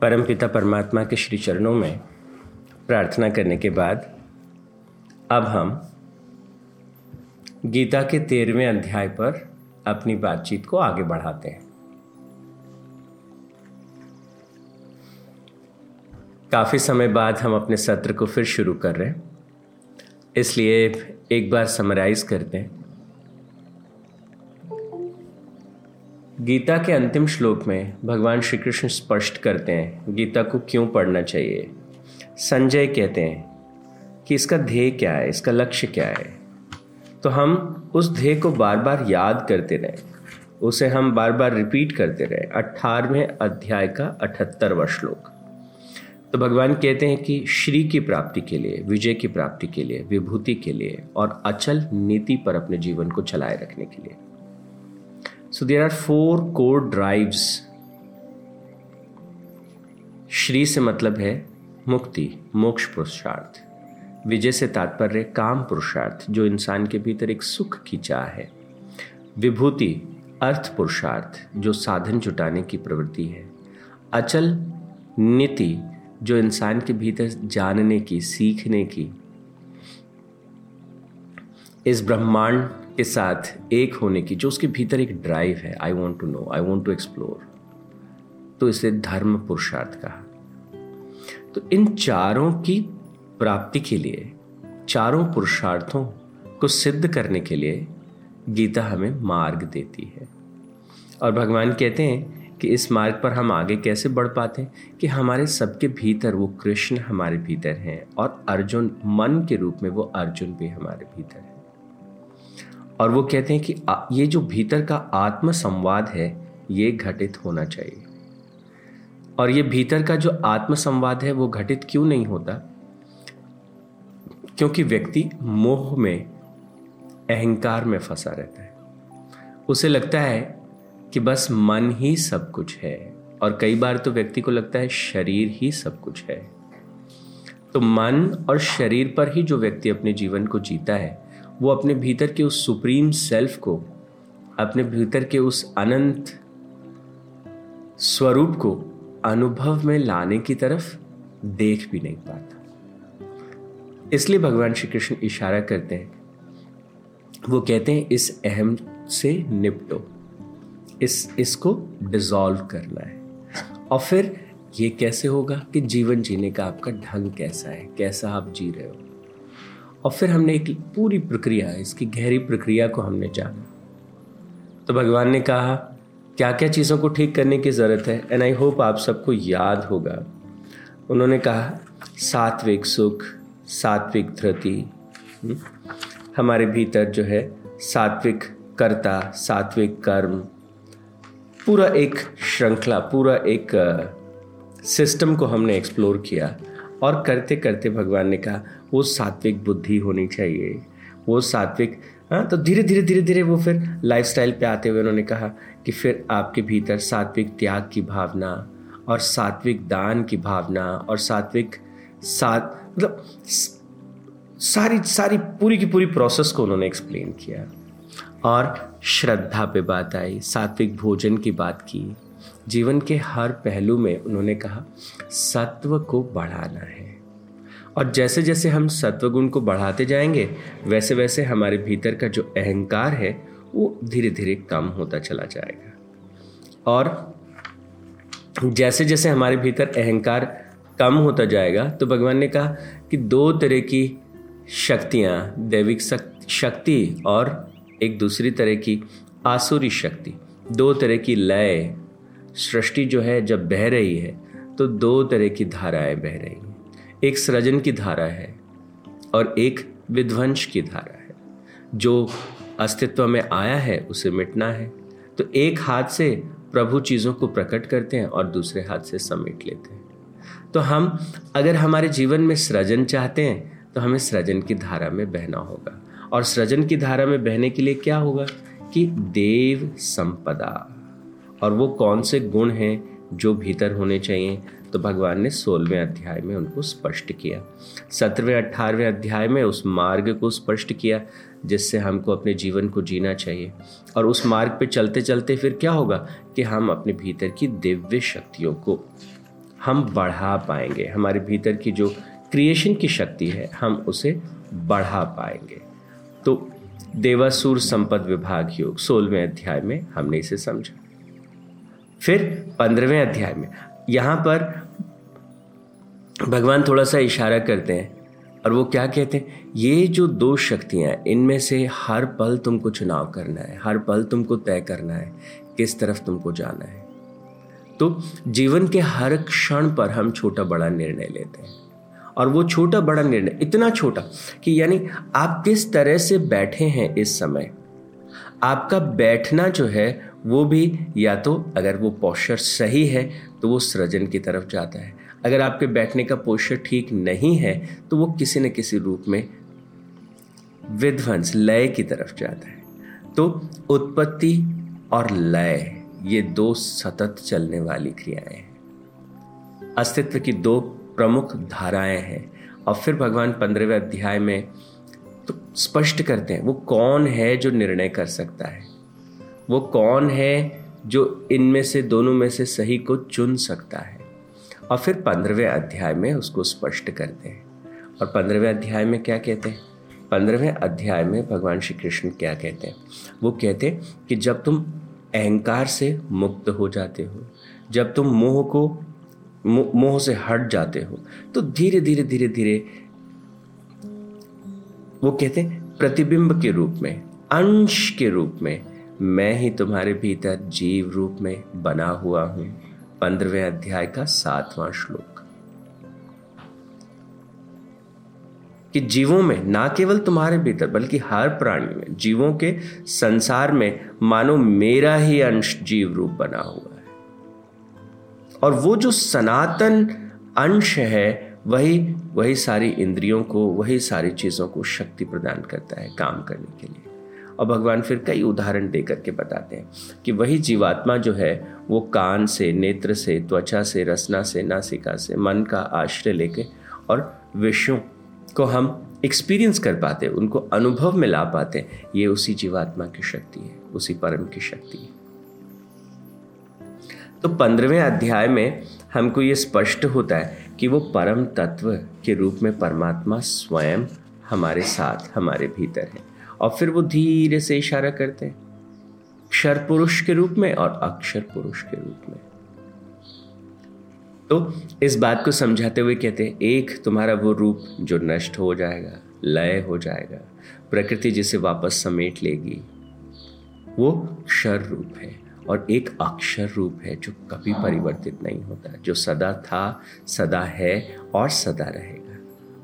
परमपिता परमात्मा के श्री चरणों में प्रार्थना करने के बाद अब हम गीता के तेरहवें अध्याय पर अपनी बातचीत को आगे बढ़ाते हैं। काफ़ी समय बाद हम अपने सत्र को फिर शुरू कर रहे हैं। इसलिए एक बार समराइज करते हैं। गीता के अंतिम श्लोक में भगवान श्री कृष्ण स्पष्ट करते हैं, गीता को क्यों पढ़ना चाहिए? संजय कहते हैं कि इसका ध्येय क्या है? इसका लक्ष्य क्या है? तो हम उस ध्येय को बार बार याद करते रहें। उसे हम बार बार रिपीट करते रहे। अठारहवें अध्याय का अठहत्तरवा श्लोक। तो भगवान कहते हैं कि श्री की प्राप्ति के लिए, विजय की प्राप्ति के लिए, विभूति के लिए और अचल नीति पर अपने जीवन को चलाए रखने के लिए। So there are four core drives Shri से मतलब है मुक्ति, मोक्ष पुरुषार्थ। विजय से तात्पर्य काम पुरुषार्थ, जो इंसान के भीतर एक सुख की चाह है। विभूति, अर्थ पुरुषार्थ, जो साधन जुटाने की प्रवृत्ति है। अचल, नीति, जो इंसान के भीतर जानने की, सीखने की। इस ब्रह्मांड के साथ एक होने की, जो उसके भीतर एक ड्राइव है I want to know I want to explore तो इसे धर्म पुरुषार्थ कहा। तो इन चारों की प्राप्ति के लिए, चारों पुरुषार्थों को सिद्ध करने के लिए गीता हमें मार्ग देती है। और भगवान कहते हैं कि इस मार्ग पर हम आगे कैसे बढ़ पाते हैं? कि हमारे सबके भीतर वो कृष्ण हमारे भीतर हैं और अर्जुन मन के रूप में वो अर्जुन भी हमारे भीतर है। और वो कहते हैं कि ये जो भीतर का आत्म संवाद है, ये घटित होना चाहिए। और ये भीतर का जो आत्म संवाद है, वो घटित क्यों नहीं होता? क्योंकि व्यक्ति मोह में, अहंकार में फंसा रहता है। उसे लगता है कि बस मन ही सब कुछ है, और कई बार तो व्यक्ति को लगता है शरीर ही सब कुछ है। तो मन और शरीर पर ही जो व्यक्ति अपने जीवन को जीता है वो अपने भीतर के उस सुप्रीम सेल्फ को, अपने भीतर के उस अनंत स्वरूप को अनुभव में लाने की तरफ़ देख भी नहीं पाता। इसलिए भगवान श्री कृष्ण इशारा करते हैं। वो कहते हैं, इस अहम से निपटो। इस, इसको डिजॉल्व करना है। और फिर ये कैसे होगा कि जीवन जीने का आपका ढंग कैसा है? कैसा आप जी रहे हो? और फिर हमने एक पूरी प्रक्रिया इसकी गहरी प्रक्रिया को हमने जाना। तो भगवान ने कहा क्या क्या चीज़ों को ठीक करने की ज़रूरत है? एंड आई होप आप सबको याद होगा। उन्होंने कहा सात्विक सुख सात्विक धृति हम्म, हमारे भीतर जो है सात्विक कर्ता सात्विक कर्म पूरा एक श्रृंखला पूरा एक सिस्टम को हमने एक्सप्लोर किया। और करते करते भगवान ने कहा, वो सात्विक बुद्धि होनी चाहिए। वो सात्विक हाँ तो धीरे धीरे धीरे धीरे वो फिर लाइफस्टाइल पे आते हुए उन्होंने कहा कि फिर आपके भीतर सात्विक त्याग की भावना और सात्विक दान की भावना और सात्विक सात मतलब सारी सारी पूरी की पूरी प्रोसेस को उन्होंने एक्सप्लेन किया। और श्रद्धा पे बात आई, सात्विक भोजन की बात की। जीवन के हर पहलू में उन्होंने कहा, सत्व को बढ़ाना है। और जैसे जैसे हम सत्वगुण को बढ़ाते जाएँगे वैसे वैसे हमारे भीतर का जो अहंकार है, वो धीरे धीरे कम होता चला जाएगा। और जैसे जैसे हमारे भीतर अहंकार कम होता जाएगा तो भगवान ने कहा कि दो तरह की शक्तियाँ, दैविक शक्ति और एक दूसरी तरह की आसुरी शक्ति, दो तरह की लय सृष्टि जो है जब बह रही है तो दो तरह की धाराएँ बह रही हैं। एक सृजन की धारा है और एक विध्वंस की धारा है। जो अस्तित्व में आया है, उसे मिटना है। तो एक हाथ से प्रभु चीज़ों को प्रकट करते हैं और दूसरे हाथ से समेट लेते हैं। तो हम, अगर हमारे जीवन में सृजन चाहते हैं तो हमें सृजन की धारा में बहना होगा। और सृजन की धारा में बहने के लिए क्या होगा? कि देव संपदा। और वो कौन से गुण हैं जो भीतर होने चाहिए? तो भगवान ने सोलहवें अध्याय में उनको स्पष्ट किया। सत्रहवें अट्ठारहवें अध्याय में उस मार्ग को स्पष्ट किया, जिससे हमको अपने जीवन को जीना चाहिए। और उस मार्ग पे चलते चलते फिर क्या होगा कि हम अपने भीतर की दिव्य शक्तियों को, हम बढ़ा पाएँगे। हमारे भीतर की जो क्रिएशन की शक्ति है, हम उसे बढ़ा पाएँगे। तो देवासुर संपद विभाग योग सोलहवें अध्याय में हमने इसे समझा। फिर पंद्रहवें अध्याय में। यहाँ पर भगवान थोड़ा सा इशारा करते हैं और वो क्या कहते हैं? ये जो दो शक्तियाँ इनमें से हर पल तुमको चुनाव करना है, हर पल तुमको तय करना है, किस तरफ़ तुमको जाना है। तो जीवन के हर क्षण पर हम छोटा बड़ा निर्णय लेते हैं। और वो छोटा बड़ा निर्णय इतना छोटा कि यानी आप किस तरह से बैठे हैं इस समय? आपका बैठना जो है वो भी या तो अगर वो पोस्चर सही है तो वो सृजन की तरफ़ जाता है। अगर आपके बैठने का पोस्चर ठीक नहीं है तो वो किसी न किसी रूप में विध्वंस, लय की तरफ़ जाता है। तो उत्पत्ति और लय, ये दो सतत चलने वाली क्रियाएँ हैं। अस्तित्व की दो प्रमुख धाराएँ हैं। और फिर भगवान पंद्रहवें अध्याय में तो स्पष्ट करते हैं, वो कौन है जो निर्णय कर सकता है? वो कौन है जो इनमें से दोनों में से सही को चुन सकता है? और फिर पंद्रहवें अध्याय में उसको स्पष्ट करते हैं। और पंद्रहवें अध्याय में क्या कहते हैं? पंद्रहवें अध्याय में भगवान श्री कृष्ण क्या कहते हैं? वो कहते हैं कि जब तुम अहंकार से मुक्त हो जाते हो, जब तुम मोह को मोह से हट जाते हो तो धीरे धीरे धीरे धीरे वो कहते हैं प्रतिबिंब के रूप में, अंश के रूप में मैं ही तुम्हारे भीतर जीव रूप में बना हुआ हूँ। पंद्रहवें अध्याय का सातवां श्लोक। कि जीवों में, ना केवल तुम्हारे भीतर, बल्कि हर प्राणी में, जीवों के संसार में, मानो मेरा ही अंश जीव रूप बना हुआ है। और वो जो सनातन अंश है, वही वही सारी इंद्रियों को, वही सारी चीज़ों को शक्ति प्रदान करता है काम करने के लिए। और भगवान फिर कई उदाहरण दे करके बताते हैं कि वही जीवात्मा जो है, वो कान से, नेत्र से, त्वचा से, रसना से, नासिका से, मन का आश्रय लेके और विषयों को हम एक्सपीरियंस कर पाते उनको अनुभव में ला पाते ये उसी जीवात्मा की शक्ति है, उसी परम की शक्ति है। तो पंद्रहवें अध्याय में हमको ये स्पष्ट होता है कि वो परम तत्व के रूप में परमात्मा स्वयं हमारे साथ, हमारे भीतर है। और फिर वो धीरे से इशारा करते हैं। क्षर पुरुष के रूप में और अक्षर पुरुष के रूप में। तो इस बात को समझाते हुए कहते हैं, एक तुम्हारा वो रूप जो नष्ट हो जाएगा, लय हो जाएगा, प्रकृति जिसे वापस समेट लेगी, वो क्षर रूप है और एक अक्षर रूप है जो कभी परिवर्तित नहीं होता, जो सदा था, सदा है और सदा रहेगा।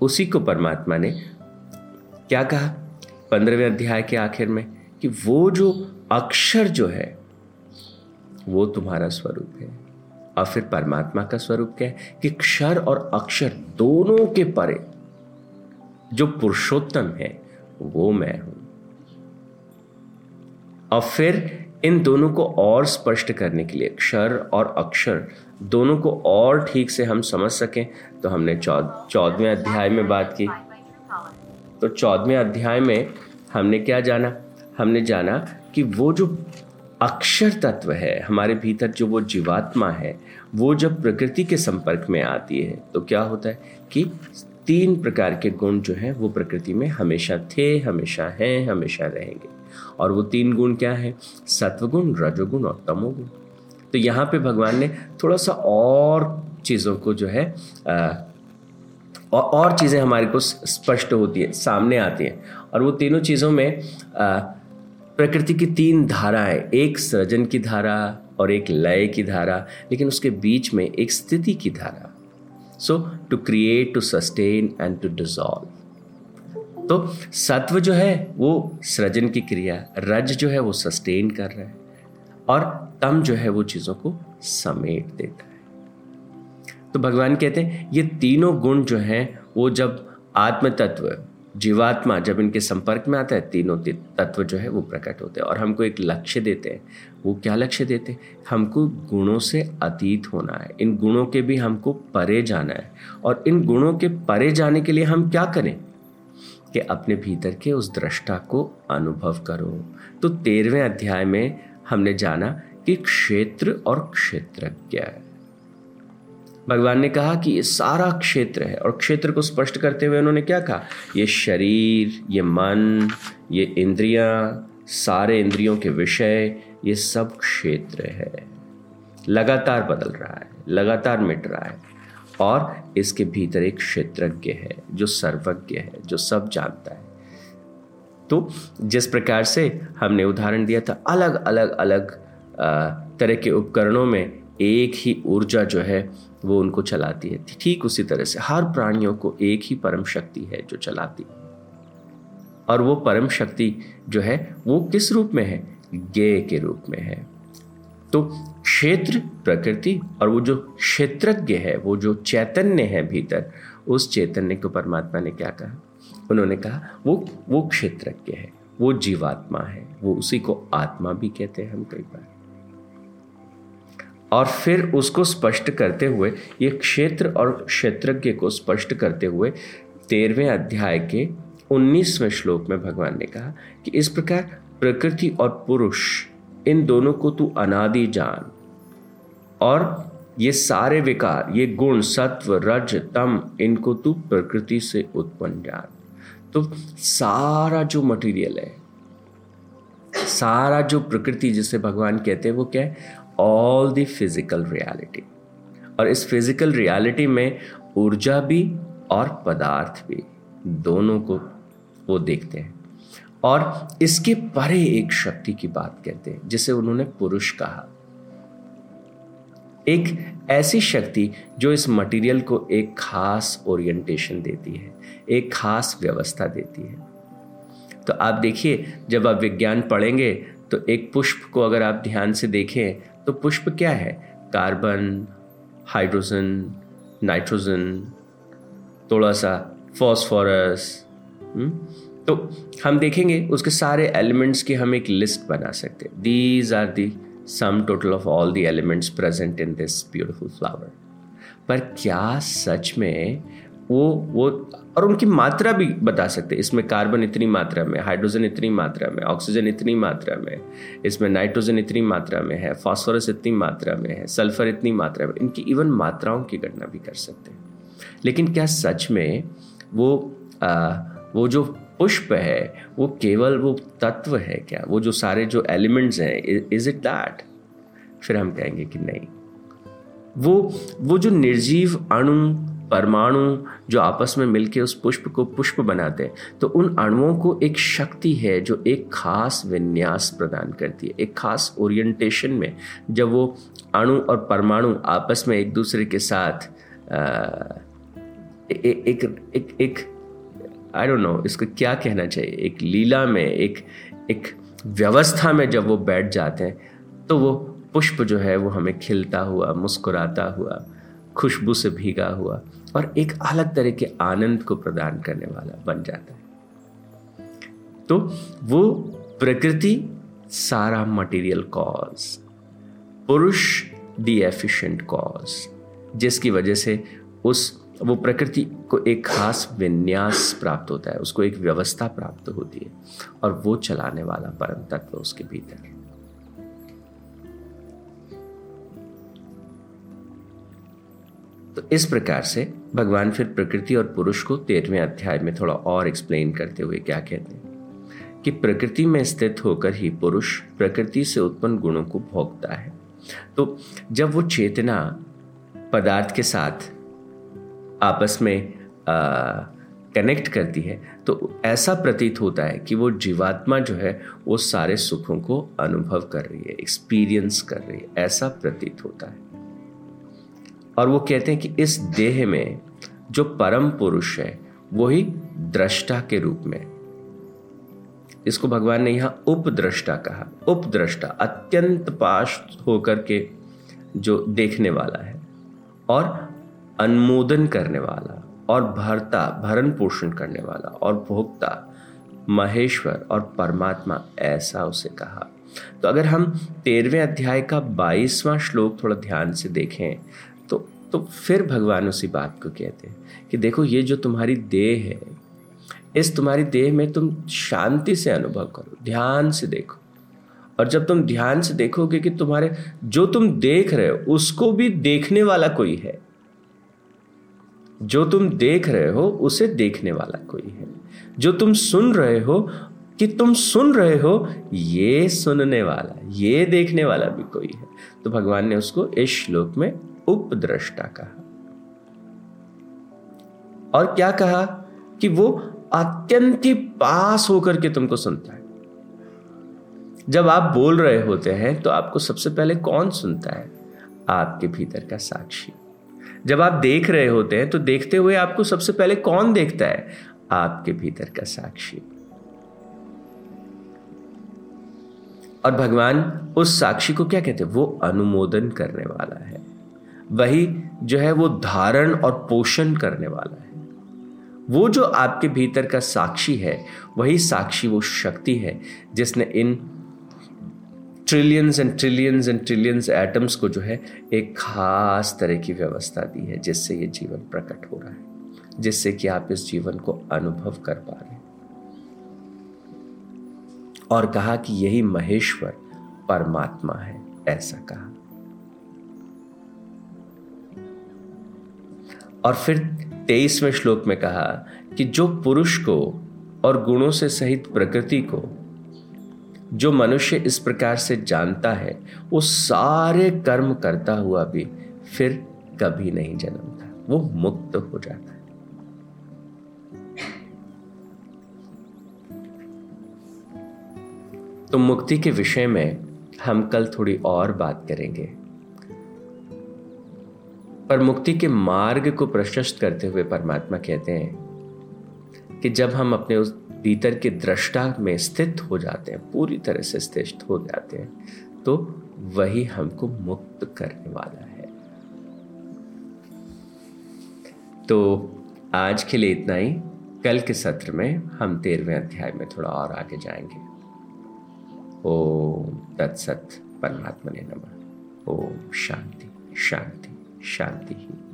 उसी को परमात्मा ने क्या कहा? पंद्रहवें अध्याय के आखिर में कि वो जो अक्षर जो है, वो तुम्हारा स्वरूप है। और फिर परमात्मा का स्वरूप क्या है? कि क्षर और अक्षर दोनों के परे जो पुरुषोत्तम है, वो मैं हूँ। और फिर इन दोनों को और स्पष्ट करने के लिए क्षर और अक्षर दोनों को और ठीक से हम समझ सकें तो हमने चौदहवें अध्याय में बात की। तो चौदहवें अध्याय में हमने क्या जाना? हमने जाना कि वो जो अक्षर तत्व है हमारे भीतर जो वो जीवात्मा है वो जब प्रकृति के संपर्क में आती है तो क्या होता है कि तीन प्रकार के गुण जो हैं वो प्रकृति में हमेशा थे हमेशा हैं हमेशा रहेंगे। और वो तीन गुण क्या है? सत्वगुण रजोगुण और तमोगुण। तो यहाँ पे भगवान ने थोड़ा सा और चीज़ों को जो है आ, और और चीज़ें हमारे को स्पष्ट होती है, सामने आती हैं। और वो तीनों चीज़ों में प्रकृति की तीन धाराएँ, एक सृजन की धारा और एक लय की धारा, लेकिन उसके बीच में एक स्थिति की धारा। So to create to sustain and to dissolve तो सत्व जो है, वो सृजन की क्रिया, रज जो है, वो सस्टेन कर रहा है। और तम जो है, वो चीज़ों को समेट देता है। तो भगवान कहते हैं, ये तीनों गुण जो हैं, वो जब आत्म तत्व जीवात्मा जब इनके संपर्क में आता है, तीनों तत्व जो है वो प्रकट होते हैं और हमको एक लक्ष्य देते हैं। वो क्या लक्ष्य देते हैं? हमको गुणों से अतीत होना है। इन गुणों के भी हमको परे जाना है। और इन गुणों के परे जाने के लिए हम क्या करें? कि अपने भीतर के उस दृष्टा को अनुभव करो। तो तेरहवें अध्याय में हमने जाना कि क्षेत्र और क्षेत्रज्ञ। है भगवान ने कहा कि ये सारा क्षेत्र है और क्षेत्र को स्पष्ट करते हुए उन्होंने क्या कहा? ये शरीर, ये मन, ये इंद्रियाँ, सारे इंद्रियों के विषय, ये सब क्षेत्र है। लगातार बदल रहा है, लगातार मिट रहा है और इसके भीतर एक क्षेत्रज्ञ है जो सर्वज्ञ है, जो सब जानता है। तो जिस प्रकार से हमने उदाहरण दिया था अलग अलग अलग तरह के उपकरणों में एक ही ऊर्जा जो है वो उनको चलाती है। ठीक उसी तरह से, हर प्राणियों को एक ही परम शक्ति है जो चलाती और वो परम शक्ति जो है, वो किस रूप में है? गे के रूप में है। तो क्षेत्र, प्रकृति और वो जो क्षेत्रज्ञ है, वो जो चैतन्य है भीतर, उस चैतन्य को परमात्मा ने क्या कहा? उन्होंने कहा, वो वो क्षेत्रज्ञ है, वो जीवात्मा है, वो उसी को आत्मा भी कहते हैं हम कई बार। और फिर उसको स्पष्ट करते हुए, ये क्षेत्र और क्षेत्रज्ञ को स्पष्ट करते हुए, तेरहवें अध्याय के उन्नीसवें श्लोक में भगवान ने कहा कि इस प्रकार प्रकृति और पुरुष, इन दोनों को तू अनादि जान। और ये सारे विकार, ये गुण, सत्व, रज, तम, इनको तू प्रकृति से उत्पन्न जान। तो सारा जो मटेरियल है, सारा जो प्रकृति जिसे भगवान कहते हैं, वो क्या है? ऑल द फ़िज़िकल रियलिटी और इस फ़िज़िकल रियलिटी में ऊर्जा भी और पदार्थ भी दोनों को वो देखते हैं। और इसके परे एक शक्ति की बात कहते हैं, जिसे उन्होंने पुरुष कहा। एक ऐसी शक्ति जो इस मटेरियल को एक खास ओरिएंटेशन देती है, एक खास व्यवस्था देती है। तो आप देखिए, जब आप विज्ञान पढ़ेंगे तो एक पुष्प को अगर आप ध्यान से देखें तो पुष्प क्या है? कार्बन, हाइड्रोजन, नाइट्रोजन थोड़ा सा फॉस्फोरस हम्म? तो हम देखेंगे उसके सारे एलिमेंट्स की हम एक लिस्ट बना सकते हैं। These are the sum total of all the elements present in this beautiful flower पर क्या सच में वो वो और उनकी मात्रा भी बता सकते हैं। इसमें कार्बन इतनी मात्रा में हाइड्रोजन इतनी मात्रा में ऑक्सीजन इतनी मात्रा में इसमें नाइट्रोजन इतनी मात्रा में है फॉस्फोरस इतनी मात्रा में है सल्फ़र इतनी मात्रा में इनकी इवन मात्राओं की गणना भी कर सकते हैं। लेकिन क्या सच में वो आ, वो जो पुष्प है वो केवल वो तत्व है क्या? वो जो सारे जो एलिमेंट्स हैं इज़ इट दैट फिर हम कहेंगे कि नहीं। वो वो जो निर्जीव अणु परमाणु जो आपस में मिलके उस पुष्प को पुष्प बनाते हैं तो उन अणुओं को एक शक्ति है जो एक खास विन्यास प्रदान करती है, एक खास ओरिएंटेशन में। जब वो अणु और परमाणु आपस में एक दूसरे के साथ एक एक एक आई डोंट नो इसको क्या कहना चाहिए? एक लीला में, एक एक व्यवस्था में जब वो बैठ जाते हैं तो वो पुष्प जो है वो हमें खिलता हुआ, मुस्कुराता हुआ, खुशबू से भीगा हुआ। और एक अलग तरह के आनंद को प्रदान करने वाला बन जाता है। तो वो प्रकृति, सारा मटेरियल कॉज पुरुष द एफिशिएंट कॉज जिसकी वजह से उस, वो प्रकृति को एक खास विन्यास प्राप्त होता है, उसको एक व्यवस्था प्राप्त होती है, और वो चलाने वाला परम तत्व उसके भीतर तो इस प्रकार से भगवान फिर प्रकृति और पुरुष को तेरहवें अध्याय में थोड़ा और एक्सप्लेन करते हुए क्या कहते हैं? कि प्रकृति में स्थित होकर ही पुरुष प्रकृति से उत्पन्न गुणों को भोगता है। तो जब वो चेतना पदार्थ के साथ आपस में कनेक्ट करती है तो ऐसा प्रतीत होता है कि वो जीवात्मा जो है, वो सारे सुखों को अनुभव कर रही है एक्सपीरियंस कर रही है, ऐसा प्रतीत होता है। और वो कहते हैं कि इस देह में जो परम पुरुष है, वही दृष्टा के रूप में। इसको भगवान ने यहाँ उपद्रष्टा कहा। उपद्रष्टा अत्यंत पाश होकर के जो देखने वाला है और अनुमोदन करने वाला और भरता, भरण पोषण करने वाला और भोक्ता, महेश्वर और परमात्मा, ऐसा उसे कहा। तो अगर हम तेरहवें अध्याय का बाईसवां श्लोक थोड़ा ध्यान से देखें तो तो फिर भगवान उसी बात को कहते हैं कि देखो, ये जो तुम्हारी देह है, इस तुम्हारी देह में तुम शांति से अनुभव करो, ध्यान से देखो। और जब तुम ध्यान से देखोगे कि तुम्हारे, जो तुम देख रहे हो, उसको भी देखने वाला कोई है। जो तुम देख रहे हो, उसे देखने वाला कोई है। जो तुम सुन रहे हो, कि तुम सुन रहे हो, ये सुनने वाला, ये देखने वाला भी कोई है। तो भगवान ने उसको इस श्लोक में उपद्रष्टा कहा। और क्या कहा कि वो अत्यंत ही पास होकर के तुमको सुनता है। जब आप बोल रहे होते हैं तो आपको सबसे पहले कौन सुनता है? आपके भीतर का साक्षी। जब आप देख रहे होते हैं तो देखते हुए आपको सबसे पहले कौन देखता है? आपके भीतर का साक्षी। और भगवान उस साक्षी को क्या कहते हैं? वो अनुमोदन करने वाला है। वही जो है वो धारण और पोषण करने वाला है। वो जो आपके भीतर का साक्षी है, वही साक्षी वो शक्ति है, जिसने इन trillions and trillions and trillions atoms को जो है एक खास तरह की व्यवस्था दी है, जिससे ये जीवन प्रकट हो रहा है, जिससे कि आप इस जीवन को अनुभव कर पा रहे हैं। और कहा कि यही महेश्वर परमात्मा है, ऐसा कहा। और फिर तेईसवें श्लोक में कहा कि जो पुरुष को और गुणों से सहित प्रकृति को जो मनुष्य इस प्रकार से जानता है, वो सारे कर्म करता हुआ भी फिर कभी नहीं जन्मता। वो मुक्त हो जाता है। तो मुक्ति के विषय में हम कल थोड़ी और बात करेंगे। पर मुक्ति के मार्ग को प्रशस्त करते हुए परमात्मा कहते हैं कि जब हम अपने उस भीतर के दृष्टा में स्थित हो जाते हैं, पूरी तरह से स्थित हो जाते हैं तो वही हमको मुक्त करने वाला है। तो आज के लिए इतना ही। कल के सत्र में हम तेरहवें अध्याय में थोड़ा और आगे जाएँगे। ओम तत्सत परमात्मा ने नमः। ओम शांति शांति। शांति ही।